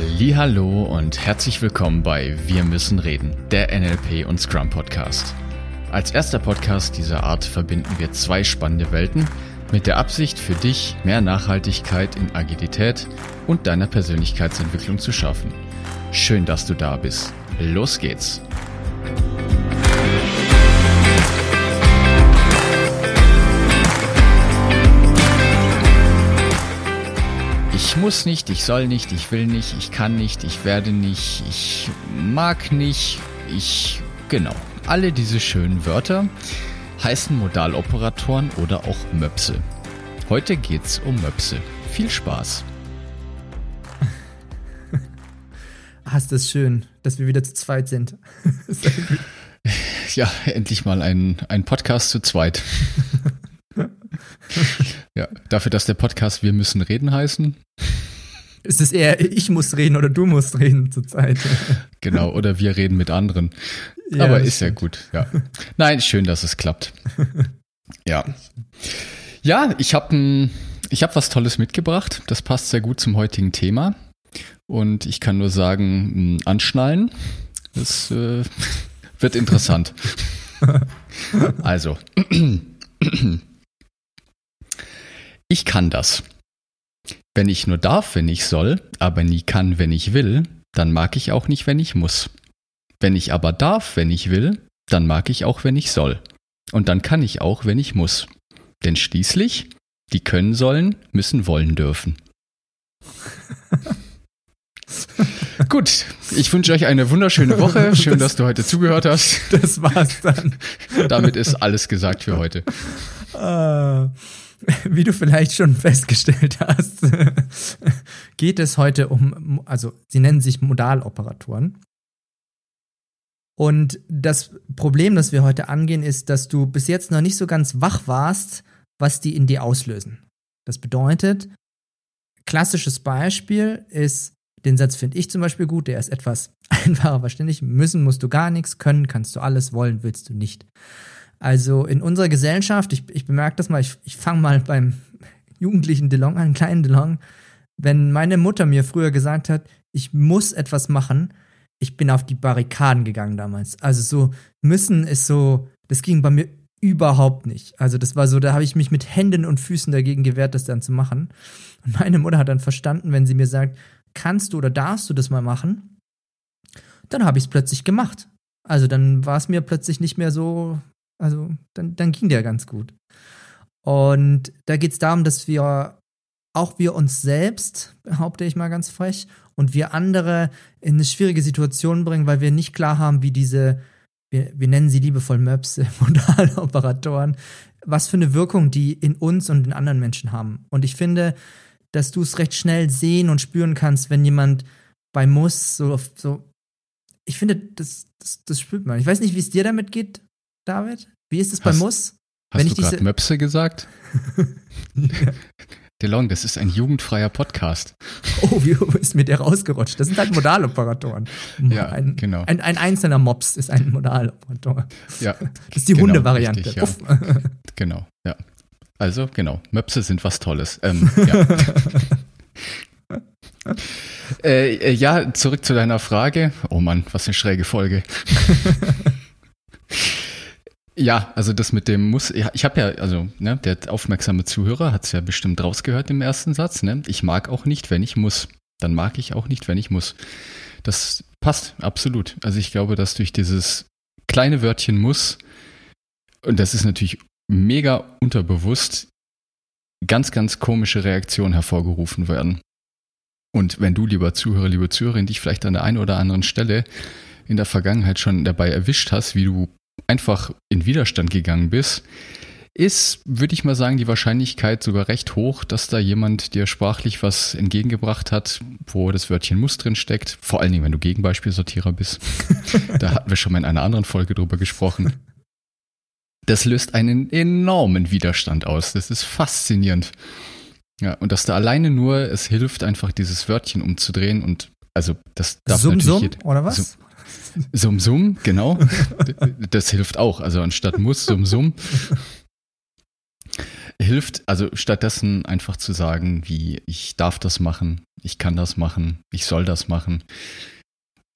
Hallo und herzlich willkommen bei Wir müssen reden, der NLP und Scrum Podcast. Als erster Podcast dieser Art verbinden wir zwei spannende Welten mit der Absicht für dich mehr Nachhaltigkeit in Agilität und deiner Persönlichkeitsentwicklung zu schaffen. Schön, dass du da bist. Los geht's. Ich muss nicht, ich soll nicht, ich will nicht, ich kann nicht, ich werde nicht, ich mag nicht, ich... Genau. Alle diese schönen Wörter heißen Modaloperatoren oder auch Möpse. Heute geht's um Möpse. Viel Spaß. Ah, ist das schön, dass wir wieder zu zweit sind. ja, endlich mal ein, ein Podcast zu zweit. ja, dafür, dass der Podcast Wir müssen reden heißen. Ist es eher, ich muss reden oder du musst reden zurzeit? genau, oder wir reden mit anderen. Ja, Aber ist ja gut, ja. Nein, schön, dass es klappt. Ja. Ja, ich habe ich hab was Tolles mitgebracht. Das passt sehr gut zum heutigen Thema. Und ich kann nur sagen, anschnallen. Das äh, wird interessant. also, ich kann das. Wenn ich nur darf, wenn ich soll, aber nie kann, wenn ich will, dann mag ich auch nicht, wenn ich muss. Wenn ich aber darf, wenn ich will, dann mag ich auch, wenn ich soll. Und dann kann ich auch, wenn ich muss. Denn schließlich, die können sollen, müssen wollen dürfen. Gut, ich wünsche euch eine wunderschöne Woche. Schön, dass du heute zugehört hast. Das war's dann. Damit ist alles gesagt für heute. Uh, wie du vielleicht schon festgestellt hast, geht es heute um, also sie nennen sich Modaloperatoren. Und das Problem, das wir heute angehen, ist, dass du bis jetzt noch nicht so ganz wach warst, was die in dir auslösen. Das bedeutet, klassisches Beispiel ist, den Satz finde ich zum Beispiel gut, der ist etwas einfacher verständlich. Müssen musst du gar nichts, können kannst du alles, wollen willst du nicht. Also in unserer Gesellschaft, ich, ich bemerke das mal, ich, ich fange mal beim jugendlichen DeLong an, kleinen DeLong. Wenn meine Mutter mir früher gesagt hat, ich muss etwas machen, ich bin auf die Barrikaden gegangen damals. Also so müssen ist so, das ging bei mir überhaupt nicht. Also das war so, da habe ich mich mit Händen und Füßen dagegen gewehrt, das dann zu machen. Und meine Mutter hat dann verstanden, wenn sie mir sagt, kannst du oder darfst du das mal machen, dann habe ich es plötzlich gemacht. Also dann war es mir plötzlich nicht mehr so, also dann, dann ging der ganz gut. Und da geht es darum, dass wir auch wir uns selbst, behaupte ich mal ganz frech, und wir andere in eine schwierige Situation bringen, weil wir nicht klar haben, wie diese, wir, wir nennen sie liebevoll Möpse, Modaloperatoren, was für eine Wirkung die in uns und in anderen Menschen haben. Und ich finde, dass du es recht schnell sehen und spüren kannst, wenn jemand bei Muss so, so ich finde, das, das, das spürt man. Ich weiß nicht, wie es dir damit geht, David. Wie ist es bei Muss? Hast wenn du gerade Möpse gesagt? ja. DeLong, das ist ein jugendfreier Podcast. Oh, wie ist mir der rausgerutscht? Das sind halt Modaloperatoren. ja, ein, genau. Ein, ein, einzelner Mops ist ein Modaloperator. Ja. Das ist die genau, Hundevariante. Ja. genau, ja. Also, genau, Möpse sind was Tolles. Ähm, ja. äh, äh, ja, zurück zu deiner Frage. Oh Mann, was eine schräge Folge. Ja, also das mit dem muss, ich habe ja, also ne, der aufmerksame Zuhörer hat es ja bestimmt rausgehört im ersten Satz. Ne? Ich mag auch nicht, wenn ich muss. Dann mag ich auch nicht, wenn ich muss. Das passt absolut. Also ich glaube, dass durch dieses kleine Wörtchen muss, und das ist natürlich mega unterbewusst, ganz, ganz komische Reaktionen hervorgerufen werden. Und wenn du, lieber Zuhörer, liebe Zuhörerin, dich vielleicht an der einen oder anderen Stelle in der Vergangenheit schon dabei erwischt hast, wie du einfach in Widerstand gegangen bist, ist, würde ich mal sagen, die Wahrscheinlichkeit sogar recht hoch, dass da jemand dir sprachlich was entgegengebracht hat, wo das Wörtchen muss drin steckt. Vor allen Dingen, wenn du Gegenbeispielsortierer bist. da hatten wir schon mal in einer anderen Folge drüber gesprochen. Das löst einen enormen Widerstand aus. Das ist faszinierend. Ja, und dass da alleine nur es hilft, einfach dieses Wörtchen umzudrehen und also das darf Sum, natürlich Sum, oder was? So, Sum Sum, genau. Das hilft auch. Also anstatt muss, Sum Sum. Hilft, also stattdessen einfach zu sagen, wie ich darf das machen, ich kann das machen, ich soll das machen.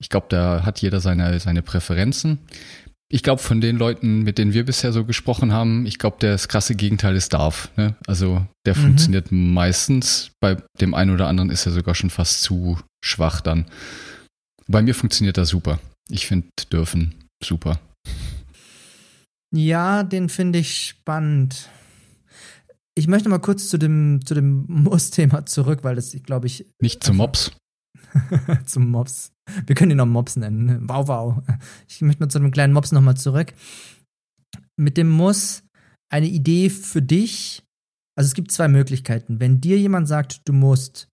Ich glaube, da hat jeder seine, seine Präferenzen. Ich glaube, von den Leuten, mit denen wir bisher so gesprochen haben, ich glaube, das krasse Gegenteil ist darf. Ne? Also der mhm. funktioniert meistens. Bei dem einen oder anderen ist er sogar schon fast zu schwach dann. Bei mir funktioniert das super. Ich finde dürfen super. Ja, den finde ich spannend. Ich möchte mal kurz zu dem, zu dem Muss-Thema zurück, weil das, glaube ich. Nicht zum Mops. zum Mops. Wir können ihn auch Mops nennen. Wow, wow. Ich möchte mal zu dem kleinen Mops nochmal zurück. Mit dem Muss eine Idee für dich. Also es gibt zwei Möglichkeiten. Wenn dir jemand sagt, du musst,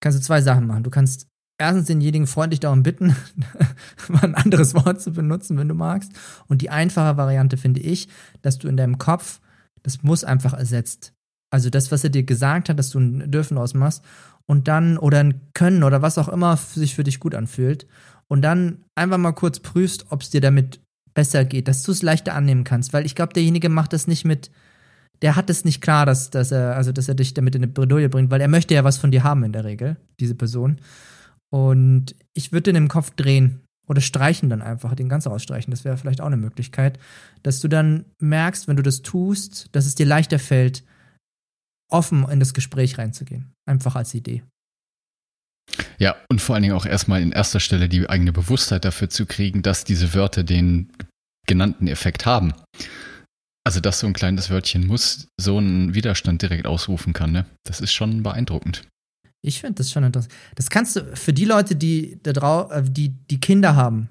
kannst du zwei Sachen machen. Du kannst erstens denjenigen freundlich darum bitten, mal ein anderes Wort zu benutzen, wenn du magst. Und die einfache Variante finde ich, dass du in deinem Kopf das Muss einfach ersetzt. Also das, was er dir gesagt hat, dass du ein Dürfen ausmachst und dann oder ein Können oder was auch immer sich für dich gut anfühlt und dann einfach mal kurz prüfst, ob es dir damit besser geht, dass du es leichter annehmen kannst, weil ich glaube, derjenige macht das nicht mit, der hat es nicht klar, dass, dass er, also dass er dich damit in eine Bredouille bringt, weil er möchte ja was von dir haben in der Regel, diese Person. Und ich würde den im Kopf drehen oder streichen dann einfach, den ganz rausstreichen. Das wäre vielleicht auch eine Möglichkeit, dass du dann merkst, wenn du das tust, dass es dir leichter fällt, offen in das Gespräch reinzugehen. Einfach als Idee. Ja, und vor allen Dingen auch erstmal in erster Stelle die eigene Bewusstheit dafür zu kriegen, dass diese Wörter den genannten Effekt haben. Also, dass so ein kleines Wörtchen muss so einen Widerstand direkt ausrufen kann, ne? Das ist schon beeindruckend. Ich finde das schon interessant. Das kannst du für die Leute, die da drau äh, die, die Kinder haben,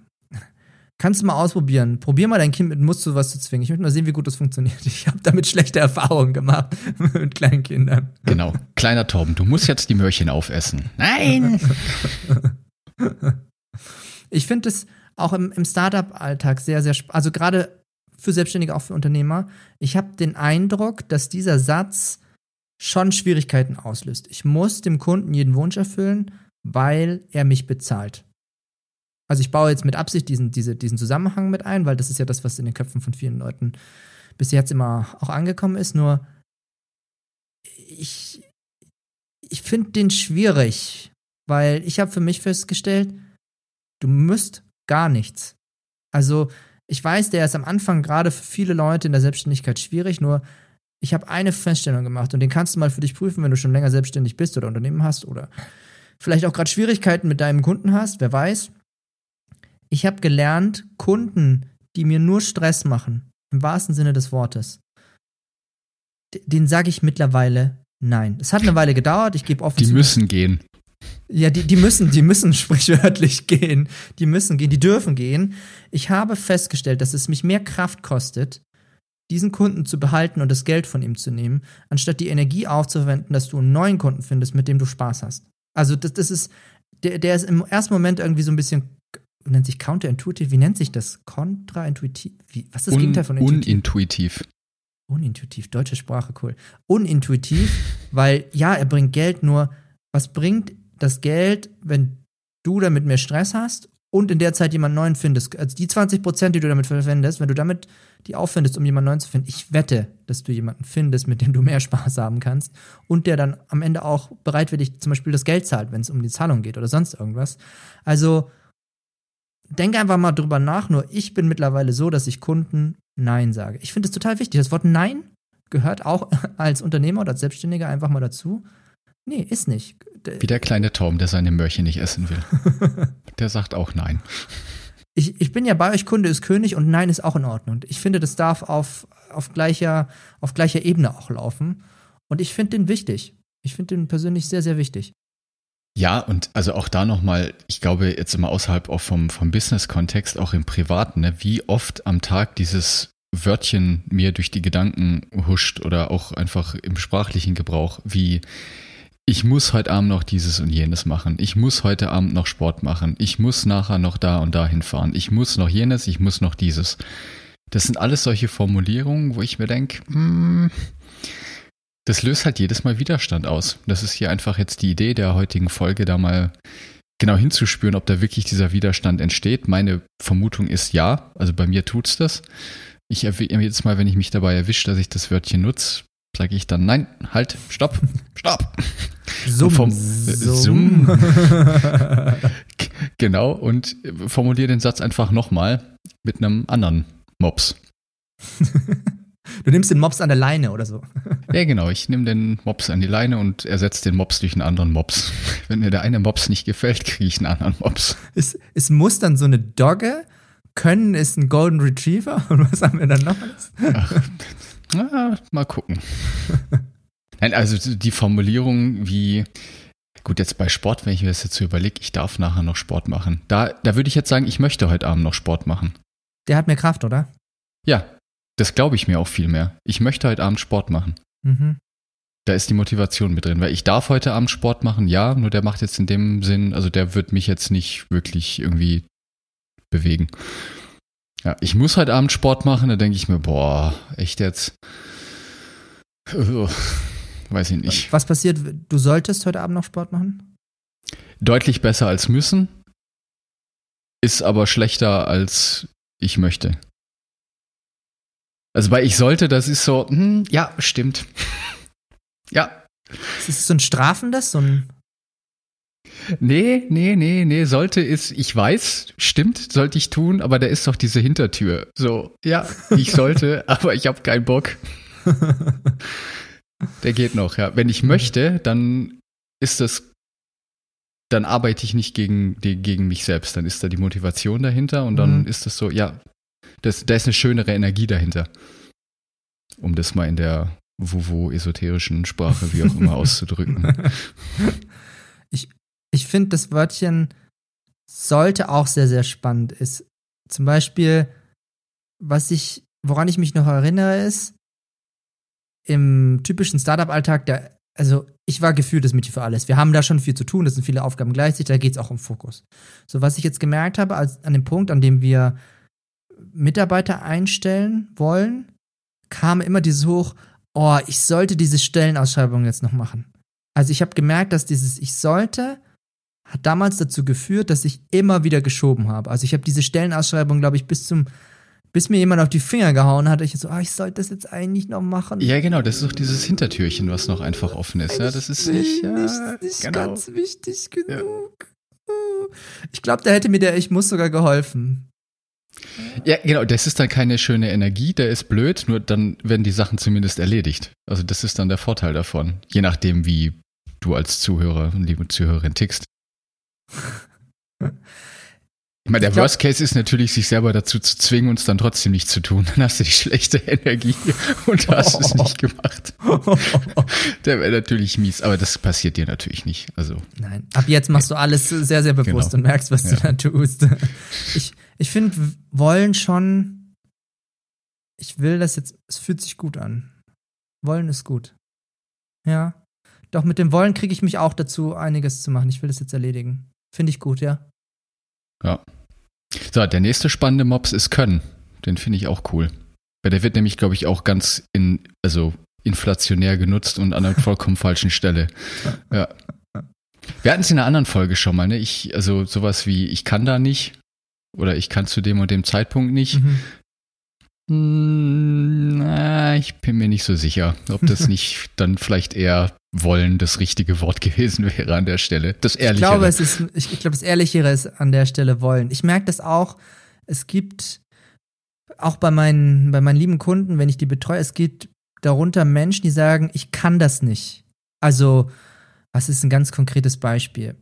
kannst du mal ausprobieren. Probier mal dein Kind mit Muss zu was zu zwingen. Ich möchte mal sehen, wie gut das funktioniert. Ich habe damit schlechte Erfahrungen gemacht mit kleinen Kindern. Genau. Kleiner Torben, du musst jetzt die Möhrchen aufessen. Nein! ich finde es auch im, im Startup-Alltag sehr, sehr spannend. Also gerade für Selbstständige, auch für Unternehmer. Ich habe den Eindruck, dass dieser Satz schon Schwierigkeiten auslöst. Ich muss dem Kunden jeden Wunsch erfüllen, weil er mich bezahlt. Also ich baue jetzt mit Absicht diesen, diese, diesen Zusammenhang mit ein, weil das ist ja das, was in den Köpfen von vielen Leuten bis jetzt immer auch angekommen ist. Nur ich, ich finde den schwierig, weil ich habe für mich festgestellt, du müsst gar nichts. Also ich weiß, der ist am Anfang gerade für viele Leute in der Selbstständigkeit schwierig, nur ich habe eine Feststellung gemacht und den kannst du mal für dich prüfen, wenn du schon länger selbstständig bist oder Unternehmen hast oder vielleicht auch gerade Schwierigkeiten mit deinem Kunden hast, wer weiß. Ich habe gelernt, Kunden, die mir nur Stress machen, im wahrsten Sinne des Wortes, den sage ich mittlerweile nein. Es hat eine Weile gedauert, ich gebe offen Die müssen gehen. Ja, die, die müssen, die müssen sprichwörtlich gehen. Die müssen gehen, die dürfen gehen. Ich habe festgestellt, dass es mich mehr Kraft kostet, diesen Kunden zu behalten und das Geld von ihm zu nehmen, anstatt die Energie aufzuwenden, dass du einen neuen Kunden findest, mit dem du Spaß hast. Also das, das ist, der, der ist im ersten Moment irgendwie so ein bisschen, nennt sich counterintuitiv, wie nennt sich das? Kontraintuitiv? Wie, was ist das Un, Gegenteil von intuitiv? Unintuitiv. Unintuitiv, deutsche Sprache, cool. Unintuitiv, weil ja, er bringt Geld, nur was bringt das Geld, wenn du damit mehr Stress hast und in der Zeit jemand neuen findest? Also die 20 Prozent, die du damit verwendest, wenn du damit die aufwendest, um jemanden neuen zu finden. Ich wette, dass du jemanden findest, mit dem du mehr Spaß haben kannst und der dann am Ende auch bereitwillig zum Beispiel das Geld zahlt, wenn es um die Zahlung geht oder sonst irgendwas. Also denk einfach mal drüber nach. Nur ich bin mittlerweile so, dass ich Kunden Nein sage. Ich finde es total wichtig. Das Wort Nein gehört auch als Unternehmer oder als Selbstständiger einfach mal dazu. Nee, ist nicht. Wie der kleine Tom, der seine Möhrchen nicht essen will. der sagt auch Nein ich, ich bin ja bei euch, Kunde ist König und Nein ist auch in Ordnung. Ich finde, das darf auf, auf, gleicher, auf gleicher Ebene auch laufen. Und ich finde den wichtig. Ich finde den persönlich sehr, sehr wichtig. Ja, und also auch da nochmal, ich glaube, jetzt immer außerhalb auch vom, vom Business-Kontext, auch im Privaten, ne, wie oft am Tag dieses Wörtchen mir durch die Gedanken huscht oder auch einfach im sprachlichen Gebrauch, wie ich muss heute Abend noch dieses und jenes machen. Ich muss heute Abend noch Sport machen. Ich muss nachher noch da und da hinfahren. Ich muss noch jenes, ich muss noch dieses. Das sind alles solche Formulierungen, wo ich mir denke, hm, das löst halt jedes Mal Widerstand aus. Das ist hier einfach jetzt die Idee der heutigen Folge, da mal genau hinzuspüren, ob da wirklich dieser Widerstand entsteht. Meine Vermutung ist ja, also bei mir tut's das. Ich jedes Mal, wenn ich mich dabei erwische, dass ich das Wörtchen nutze, sage ich dann, nein, halt, stopp, stopp. Summ, vom- summ. Genau, und formuliere den Satz einfach nochmal mit einem anderen Mops. Du nimmst den Mops an der Leine oder so. Ja, genau, ich nehme den Mops an die Leine und ersetze den Mops durch einen anderen Mops. Wenn mir der eine Mops nicht gefällt, kriege ich einen anderen Mops. Es, es muss dann so eine Dogge, Können ist ein Golden Retriever und was haben wir dann noch alles? Na, mal gucken. Nein, also die Formulierung wie, gut, jetzt bei Sport, wenn ich mir das jetzt so überlege, ich darf nachher noch Sport machen. Da, da würde ich jetzt sagen, ich möchte heute Abend noch Sport machen. Der hat mehr Kraft, oder? Ja, das glaube ich mir auch viel mehr. Ich möchte heute Abend Sport machen. Mhm. Da ist die Motivation mit drin, weil ich darf heute Abend Sport machen, ja, nur der macht jetzt in dem Sinn, also der wird mich jetzt nicht wirklich irgendwie bewegen. Ja, ich muss heute Abend Sport machen, da denke ich mir, boah, echt jetzt? Ugh, Weiß ich nicht. Was passiert? Du solltest heute Abend noch Sport machen? Deutlich besser als müssen, ist aber schlechter als ich möchte. Also bei ich sollte, das ist so, hm, ja, stimmt. ja, Ist es so ein strafendes, so ein Nee, nee, nee, nee, sollte ist, ich weiß, stimmt, sollte ich tun, aber da ist doch diese Hintertür. So, ja, ich sollte, aber ich habe keinen Bock. Der geht noch, ja. Wenn ich möchte, dann ist das, dann arbeite ich nicht gegen, gegen mich selbst. Dann ist da die Motivation dahinter und dann Mhm. ist das so, ja, das, da ist eine schönere Energie dahinter. Um das mal in der Wuvo-esoterischen Sprache, wie auch immer, auszudrücken. Ich finde, das Wörtchen sollte auch sehr, sehr spannend ist. Zum Beispiel, was ich, woran ich mich noch erinnere, ist, im typischen Startup-Alltag, der, also ich war gefühlt das Mädchen für alles. Wir haben da schon viel zu tun, das sind viele Aufgaben gleichzeitig, da geht es auch um Fokus. So, was ich jetzt gemerkt habe, als, an dem Punkt, an dem wir Mitarbeiter einstellen wollen, kam immer dieses hoch, oh, ich sollte diese Stellenausschreibung jetzt noch machen. Also ich habe gemerkt, dass dieses Ich sollte hat damals dazu geführt, dass ich immer wieder geschoben habe. Also ich habe diese Stellenausschreibung, glaube ich, bis zum, bis mir jemand auf die Finger gehauen hat, ich so, ah, ich sollte das jetzt eigentlich noch machen. Ja, genau, das ist doch dieses Hintertürchen, was noch einfach offen ist. Ja, das ist nicht, ja, nicht, nicht genau. ganz wichtig genug. Ich glaube, da hätte mir der Ich muss sogar geholfen. Ja, genau, das ist dann keine schöne Energie, der ist blöd, nur dann werden die Sachen zumindest erledigt. Also das ist dann der Vorteil davon, je nachdem, wie du als Zuhörer und liebe Zuhörerin tickst. Ich meine, der Ich glaub- Worst Case ist natürlich, sich selber dazu zu zwingen und es dann trotzdem nicht zu tun. Dann hast du die schlechte Energie und hast es nicht gemacht. Der wäre natürlich mies, aber das passiert dir natürlich nicht. Also, Nein, ab jetzt machst du alles sehr, sehr bewusst Genau. und merkst, was du Ja. da tust. Ich, ich finde, wollen schon, ich will das jetzt, es fühlt sich gut an. Wollen ist gut. Ja. Doch mit dem Wollen kriege ich mich auch dazu, einiges zu machen. Ich will das jetzt erledigen. Finde ich gut, ja. ja. So, der nächste spannende Mops ist Können. Den finde ich auch cool. Weil der wird nämlich, glaube ich, auch ganz in, also inflationär genutzt und an einer vollkommen falschen Stelle. Ja. Wir hatten es in einer anderen Folge schon mal, ne? Ich, also sowas wie, ich kann da nicht oder ich kann zu dem und dem Zeitpunkt nicht. Mhm. Hm, ich bin mir nicht so sicher, ob das nicht dann vielleicht eher wollen das richtige Wort gewesen wäre an der Stelle. Das Ich Ehrlichere. glaube, es ist, ich, ich glaube, das Ehrlichere ist an der Stelle wollen. Ich merke das auch. Es gibt auch bei meinen, bei meinen lieben Kunden, wenn ich die betreue, es gibt darunter Menschen, die sagen, ich kann das nicht. Also, was ist ein ganz konkretes Beispiel?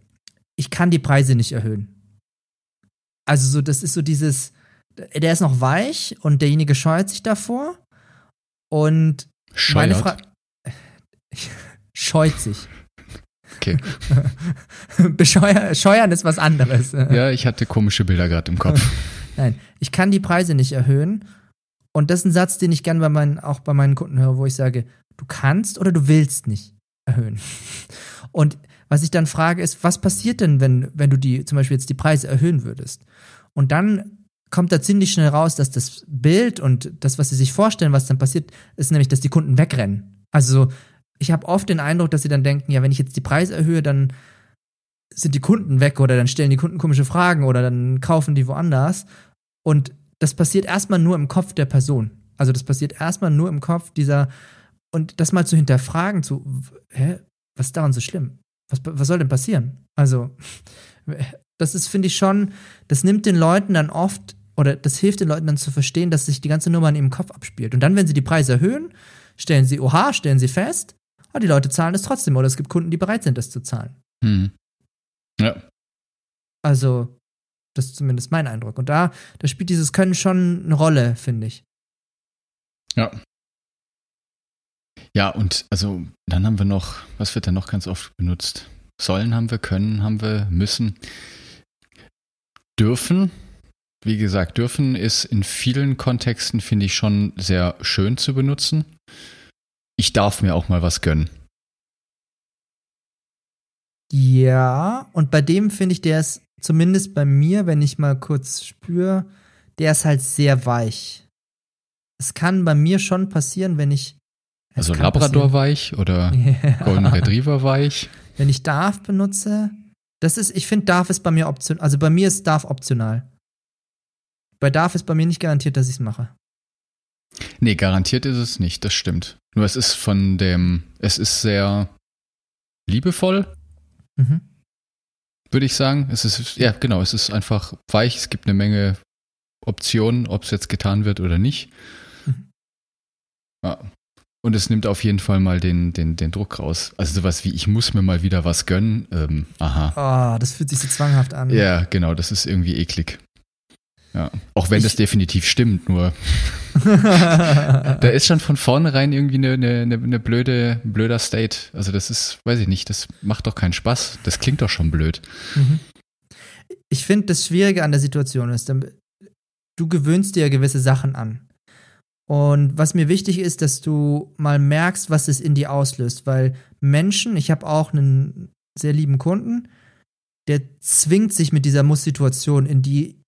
Ich kann die Preise nicht erhöhen. Also, so, das ist so dieses, der ist noch weich und derjenige scheut sich davor. Und meine Scheuert. Frage. Scheut sich. Okay. Bescheuern, scheuern ist was anderes. Ja, ich hatte komische Bilder gerade im Kopf. Nein, ich kann die Preise nicht erhöhen. Und das ist ein Satz, den ich gerne bei meinen, auch bei meinen Kunden höre, wo ich sage, du kannst oder du willst nicht erhöhen. Und was ich dann frage, ist, was passiert denn, wenn, wenn du die, zum Beispiel jetzt die Preise erhöhen würdest? Und dann kommt da ziemlich schnell raus, dass das Bild und das, was sie sich vorstellen, was dann passiert, ist nämlich, dass die Kunden wegrennen. Also ich habe oft den Eindruck, dass sie dann denken, ja, wenn ich jetzt die Preise erhöhe, dann sind die Kunden weg oder dann stellen die Kunden komische Fragen oder dann kaufen die woanders. Und das passiert erstmal nur im Kopf der Person. Also das passiert erstmal nur im Kopf dieser und das mal zu hinterfragen, zu, hä, was ist daran so schlimm? Was, was soll denn passieren? Also, das ist, finde ich schon, das nimmt den Leuten dann oft, oder das hilft den Leuten dann zu verstehen, dass sich die ganze Nummer in ihrem Kopf abspielt. Und dann, wenn sie die Preise erhöhen, stellen sie, oha, stellen sie fest, ah, die Leute zahlen es trotzdem, oder es gibt Kunden, die bereit sind, das zu zahlen. Hm. Ja. Also, das ist zumindest mein Eindruck. Und da, da spielt dieses Können schon eine Rolle, finde ich. Ja. Ja, und also dann haben wir noch, was wird denn noch ganz oft benutzt? Sollen haben wir, können haben wir, müssen. Dürfen, wie gesagt, dürfen ist in vielen Kontexten, finde ich, schon sehr schön zu benutzen. Ich darf mir auch mal was gönnen. Ja, und bei dem finde ich, der ist zumindest bei mir, wenn ich mal kurz spüre, der ist halt sehr weich. Es kann bei mir schon passieren, wenn ich. Also Labrador weich oder ja. Golden Retriever weich. Wenn ich darf benutze, das ist, ich finde, darf ist bei mir optional. Also bei mir ist darf optional. Bei darf ist bei mir nicht garantiert, dass ich es mache. Nee, garantiert ist es nicht, das stimmt. Nur es ist von dem, es ist sehr liebevoll. Mhm würde ich sagen. Es ist, ja, genau, es ist einfach weich. Es gibt eine Menge Optionen, ob es jetzt getan wird oder nicht. Mhm. Ja. Und es nimmt auf jeden Fall mal den, den, den Druck raus. Also sowas wie, ich muss mir mal wieder was gönnen. Ähm, aha. Oh, das fühlt sich so zwanghaft an. Ja, genau, das ist irgendwie eklig. Ja. Auch wenn ich, das definitiv stimmt, nur da ist schon von vornherein irgendwie eine, eine, eine blöde, ein blöder State. Also das ist, weiß ich nicht, das macht doch keinen Spaß. Das klingt doch schon blöd. Mhm. Ich finde, das Schwierige an der Situation ist, du gewöhnst dir gewisse Sachen an. Und was mir wichtig ist, dass du mal merkst, was es in dir auslöst, weil Menschen, ich habe auch einen sehr lieben Kunden, der zwingt sich mit dieser Muss-Situation in die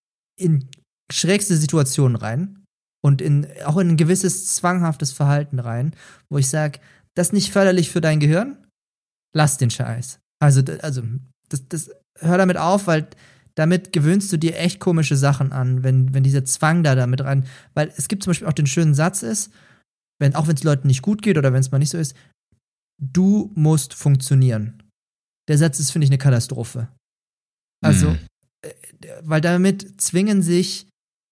in schrägste Situationen rein und in, auch in ein gewisses zwanghaftes Verhalten rein, wo ich sage, das ist nicht förderlich für dein Gehirn, lass den Scheiß. Also, also das, das, hör damit auf, weil damit gewöhnst du dir echt komische Sachen an, wenn, wenn dieser Zwang da damit rein, weil es gibt zum Beispiel auch den schönen Satz ist, wenn, auch wenn es Leuten nicht gut geht oder wenn es mal nicht so ist, du musst funktionieren. Der Satz ist, finde ich, eine Katastrophe. Also, mhm. Weil damit zwingen sich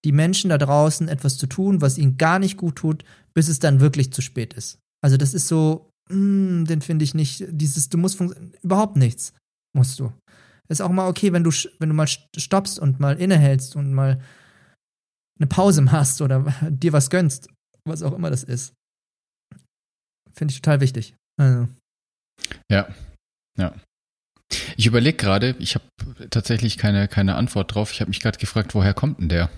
die Menschen da draußen etwas zu tun, was ihnen gar nicht gut tut, bis es dann wirklich zu spät ist. Also das ist so, mm, den finde ich nicht, dieses, du musst überhaupt nichts musst du. Ist auch mal okay, wenn du, wenn du mal stoppst und mal innehältst und mal eine Pause machst oder dir was gönnst, was auch immer das ist. Finde ich total wichtig. Also. Ja, ja. Ich überlege gerade, ich habe tatsächlich keine, keine Antwort drauf. Ich habe mich gerade gefragt, woher kommt denn der?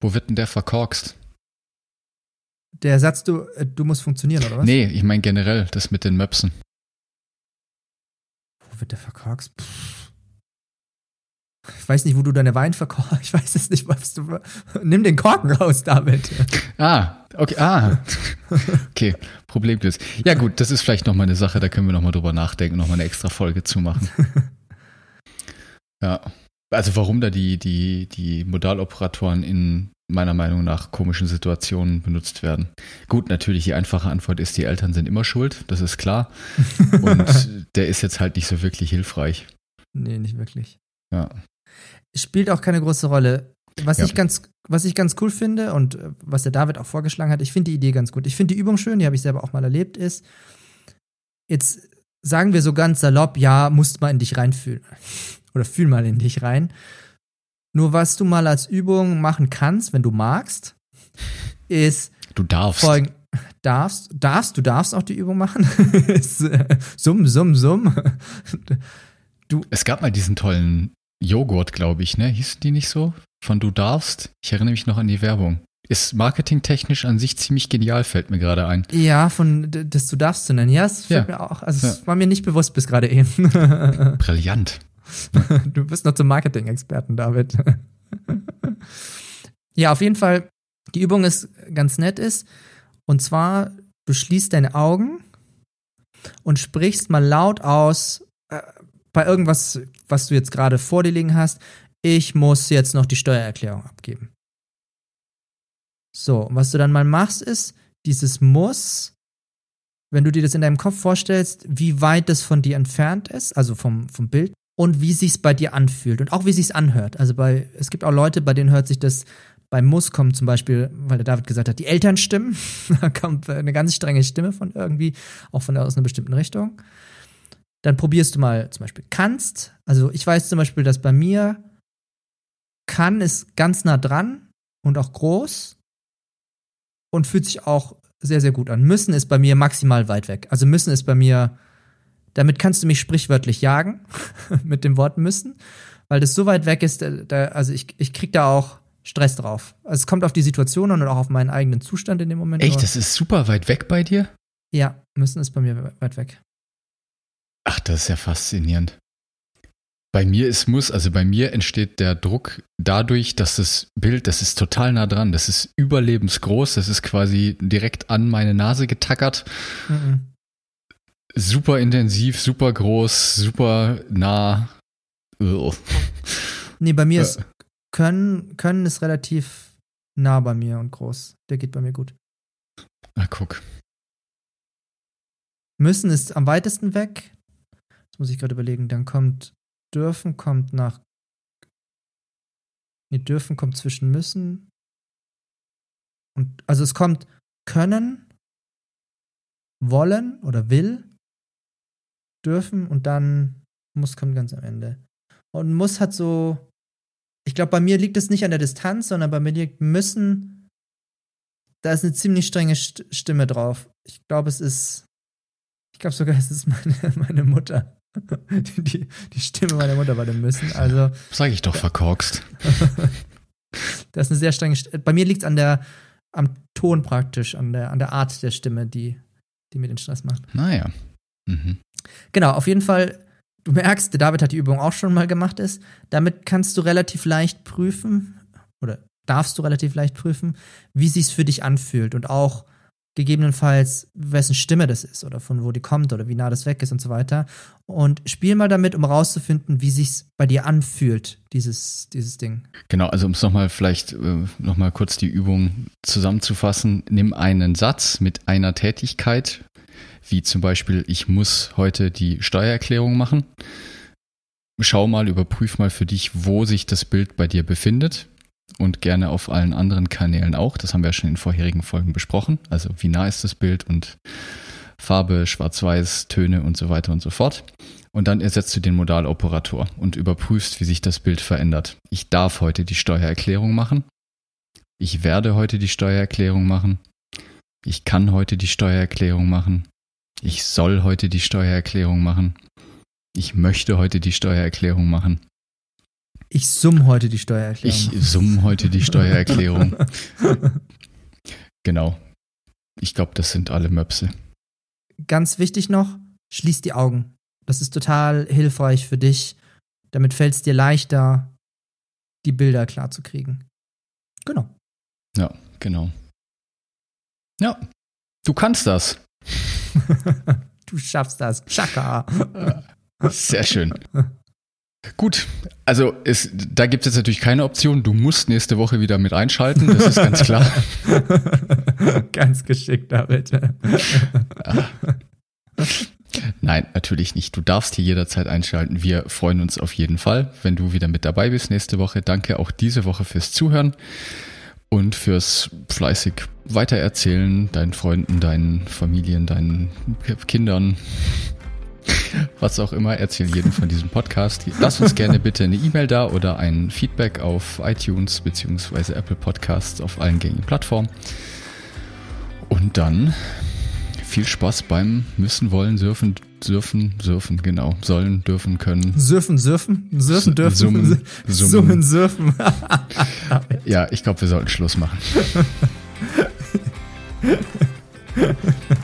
Wo wird denn der verkorkst? Der Satz, du, äh, du musst funktionieren, oder was? Nee, ich meine generell, das mit den Möpsen. Wo wird der verkorkst? Pff. Ich weiß nicht, wo du deine Wein verkorkst. Ich weiß es nicht, was du. Nimm den Korken raus damit. Ah, okay, ah. Okay, Problemlös. Ja, gut, das ist vielleicht nochmal eine Sache, da können wir nochmal drüber nachdenken, nochmal eine extra Folge zu machen. Ja. Also warum da die, die, die Modaloperatoren in meiner Meinung nach komischen Situationen benutzt werden. Gut, natürlich die einfache Antwort ist, die Eltern sind immer schuld, das ist klar. Und der ist jetzt halt nicht so wirklich hilfreich. Nee, nicht wirklich. Ja. Spielt auch keine große Rolle. Was ja. ich ganz, was ich ganz cool finde und äh, was der David auch vorgeschlagen hat, ich finde die Idee ganz gut. Ich finde die Übung schön, die habe ich selber auch mal erlebt, ist, jetzt sagen wir so ganz salopp, ja, musst mal in dich reinfühlen. Oder fühl mal in dich rein. Nur was du mal als Übung machen kannst, wenn du magst, ist. Du darfst. Folgen, darfst, darfst, du darfst auch die Übung machen. summ, summ, summ. Du. Es gab mal diesen tollen Joghurt, glaube ich, ne? Hießen die nicht so? Von Du darfst? Ich erinnere mich noch an die Werbung. Ist marketingtechnisch an sich ziemlich genial, fällt mir gerade ein. Ja, von das Du darfst zu nennen. Ja, es fällt ja. mir auch. Also, es ja. war mir nicht bewusst bis gerade eben. Brillant. Du bist noch zum Marketing-Experten, David. ja, auf jeden Fall, die Übung ist ganz nett ist. Und zwar, du schließt deine Augen und sprichst mal laut aus, äh, bei irgendwas, was du jetzt gerade vor dir liegen hast, ich muss jetzt noch die Steuererklärung abgeben. So, was du dann mal machst, ist, dieses Muss wenn du dir das in deinem Kopf vorstellst, wie weit das von dir entfernt ist, also vom, vom Bild, und wie sich's bei dir anfühlt und auch wie sich's anhört. Also bei, es gibt auch Leute, bei denen hört sich das bei Muss kommt zum Beispiel, weil der David gesagt hat, die Eltern stimmen. da kommt eine ganz strenge Stimme von irgendwie, auch von aus einer bestimmten Richtung. Dann probierst du mal zum Beispiel kannst. Also ich weiß zum Beispiel, dass bei mir kann ist ganz nah dran und auch groß und fühlt sich auch sehr, sehr gut an. Müssen ist bei mir maximal weit weg. Also müssen ist bei mir, damit kannst du mich sprichwörtlich jagen, mit dem Wort müssen, weil das so weit weg ist, da, also ich, ich krieg da auch Stress drauf. Also es kommt auf die Situation und auch auf meinen eigenen Zustand in dem Moment. Echt, das ist super weit weg bei dir? Ja, müssen ist bei mir weit weg. Ach, das ist ja faszinierend. Bei mir ist muss, also bei mir entsteht der Druck dadurch, dass das Bild, das ist total nah dran, das ist überlebensgroß, das ist quasi direkt an meine Nase getackert. Mhm. Super intensiv, super groß, super nah. Ugh. Nee, bei mir ist Können, Können ist relativ nah bei mir und groß. Der geht bei mir gut. Na, guck. Müssen ist am weitesten weg. Das muss ich gerade überlegen. Dann kommt dürfen kommt nach. Nee, dürfen kommt zwischen müssen. Und also es kommt können, wollen oder will, dürfen und dann muss kommt ganz am Ende. Und muss hat so. Ich glaube, bei mir liegt es nicht an der Distanz, sondern bei mir liegt müssen. Da ist eine ziemlich strenge Stimme drauf. Ich glaube, es ist. Ich glaube sogar, es ist meine, meine Mutter. Die, die Stimme meiner Mutter war dem Müssen. Also. Sag ich doch verkorkst. das ist eine sehr strenge Stimme. Bei mir liegt es an der, am Ton praktisch, an der, an der Art der Stimme, die, die mir den Stress macht. Naja. Mhm. Genau, auf jeden Fall, du merkst, der David hat die Übung auch schon mal gemacht ist. Damit kannst du relativ leicht prüfen, oder darfst du relativ leicht prüfen, wie sich's für dich anfühlt und auch gegebenenfalls, wessen Stimme das ist oder von wo die kommt oder wie nah das weg ist und so weiter. Und spiel mal damit, um rauszufinden, wie sich's bei dir anfühlt, dieses, dieses Ding. Genau, also um es nochmal vielleicht äh, nochmal kurz die Übung zusammenzufassen, nimm einen Satz mit einer Tätigkeit, wie zum Beispiel, ich muss heute die Steuererklärung machen. Schau mal, überprüf mal für dich, wo sich das Bild bei dir befindet und gerne auf allen anderen Kanälen auch. Das haben wir ja schon in vorherigen Folgen besprochen. Also wie nah ist das Bild und Farbe, Schwarz-Weiß, Töne und so weiter und so fort. Und dann ersetzt du den Modaloperator und überprüfst, wie sich das Bild verändert. Ich darf heute die Steuererklärung machen. Ich werde heute die Steuererklärung machen. Ich kann heute die Steuererklärung machen. Ich soll heute die Steuererklärung machen. Ich möchte heute die Steuererklärung machen. Ich summ heute die Steuererklärung. Ich summ heute die Steuererklärung. genau. Ich glaube, das sind alle Möpse. Ganz wichtig noch, schließ die Augen. Das ist total hilfreich für dich. Damit fällt es dir leichter, die Bilder klar zu kriegen. Genau. Ja, genau. Ja, du kannst das. du schaffst das. Chaka. Sehr schön. Gut, also es, da gibt es jetzt natürlich keine Option. Du musst nächste Woche wieder mit einschalten, das ist ganz klar. ganz geschickt, David. Nein, natürlich nicht. Du darfst hier jederzeit einschalten. Wir freuen uns auf jeden Fall, wenn du wieder mit dabei bist nächste Woche. Danke auch diese Woche fürs Zuhören und fürs fleißig weitererzählen, deinen Freunden, deinen Familien, deinen Kindern, was auch immer, erzähl jedem von diesem Podcast. Lass uns gerne bitte eine E-Mail da oder ein Feedback auf iTunes bzw. Apple Podcasts auf allen gängigen Plattformen. Und dann viel Spaß beim Müssen, Wollen, Surfen, Surfen, Surfen, genau. Sollen, dürfen, können. Surfen, surfen, surfen dürfen. Summen, summen, surfen. ja, ich glaube, wir sollten Schluss machen.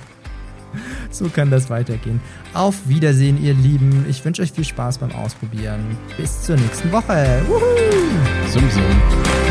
So kann das weitergehen. Auf Wiedersehen, ihr Lieben. Ich wünsche euch viel Spaß beim Ausprobieren. Bis zur nächsten Woche. Wuhu! Sum, sum.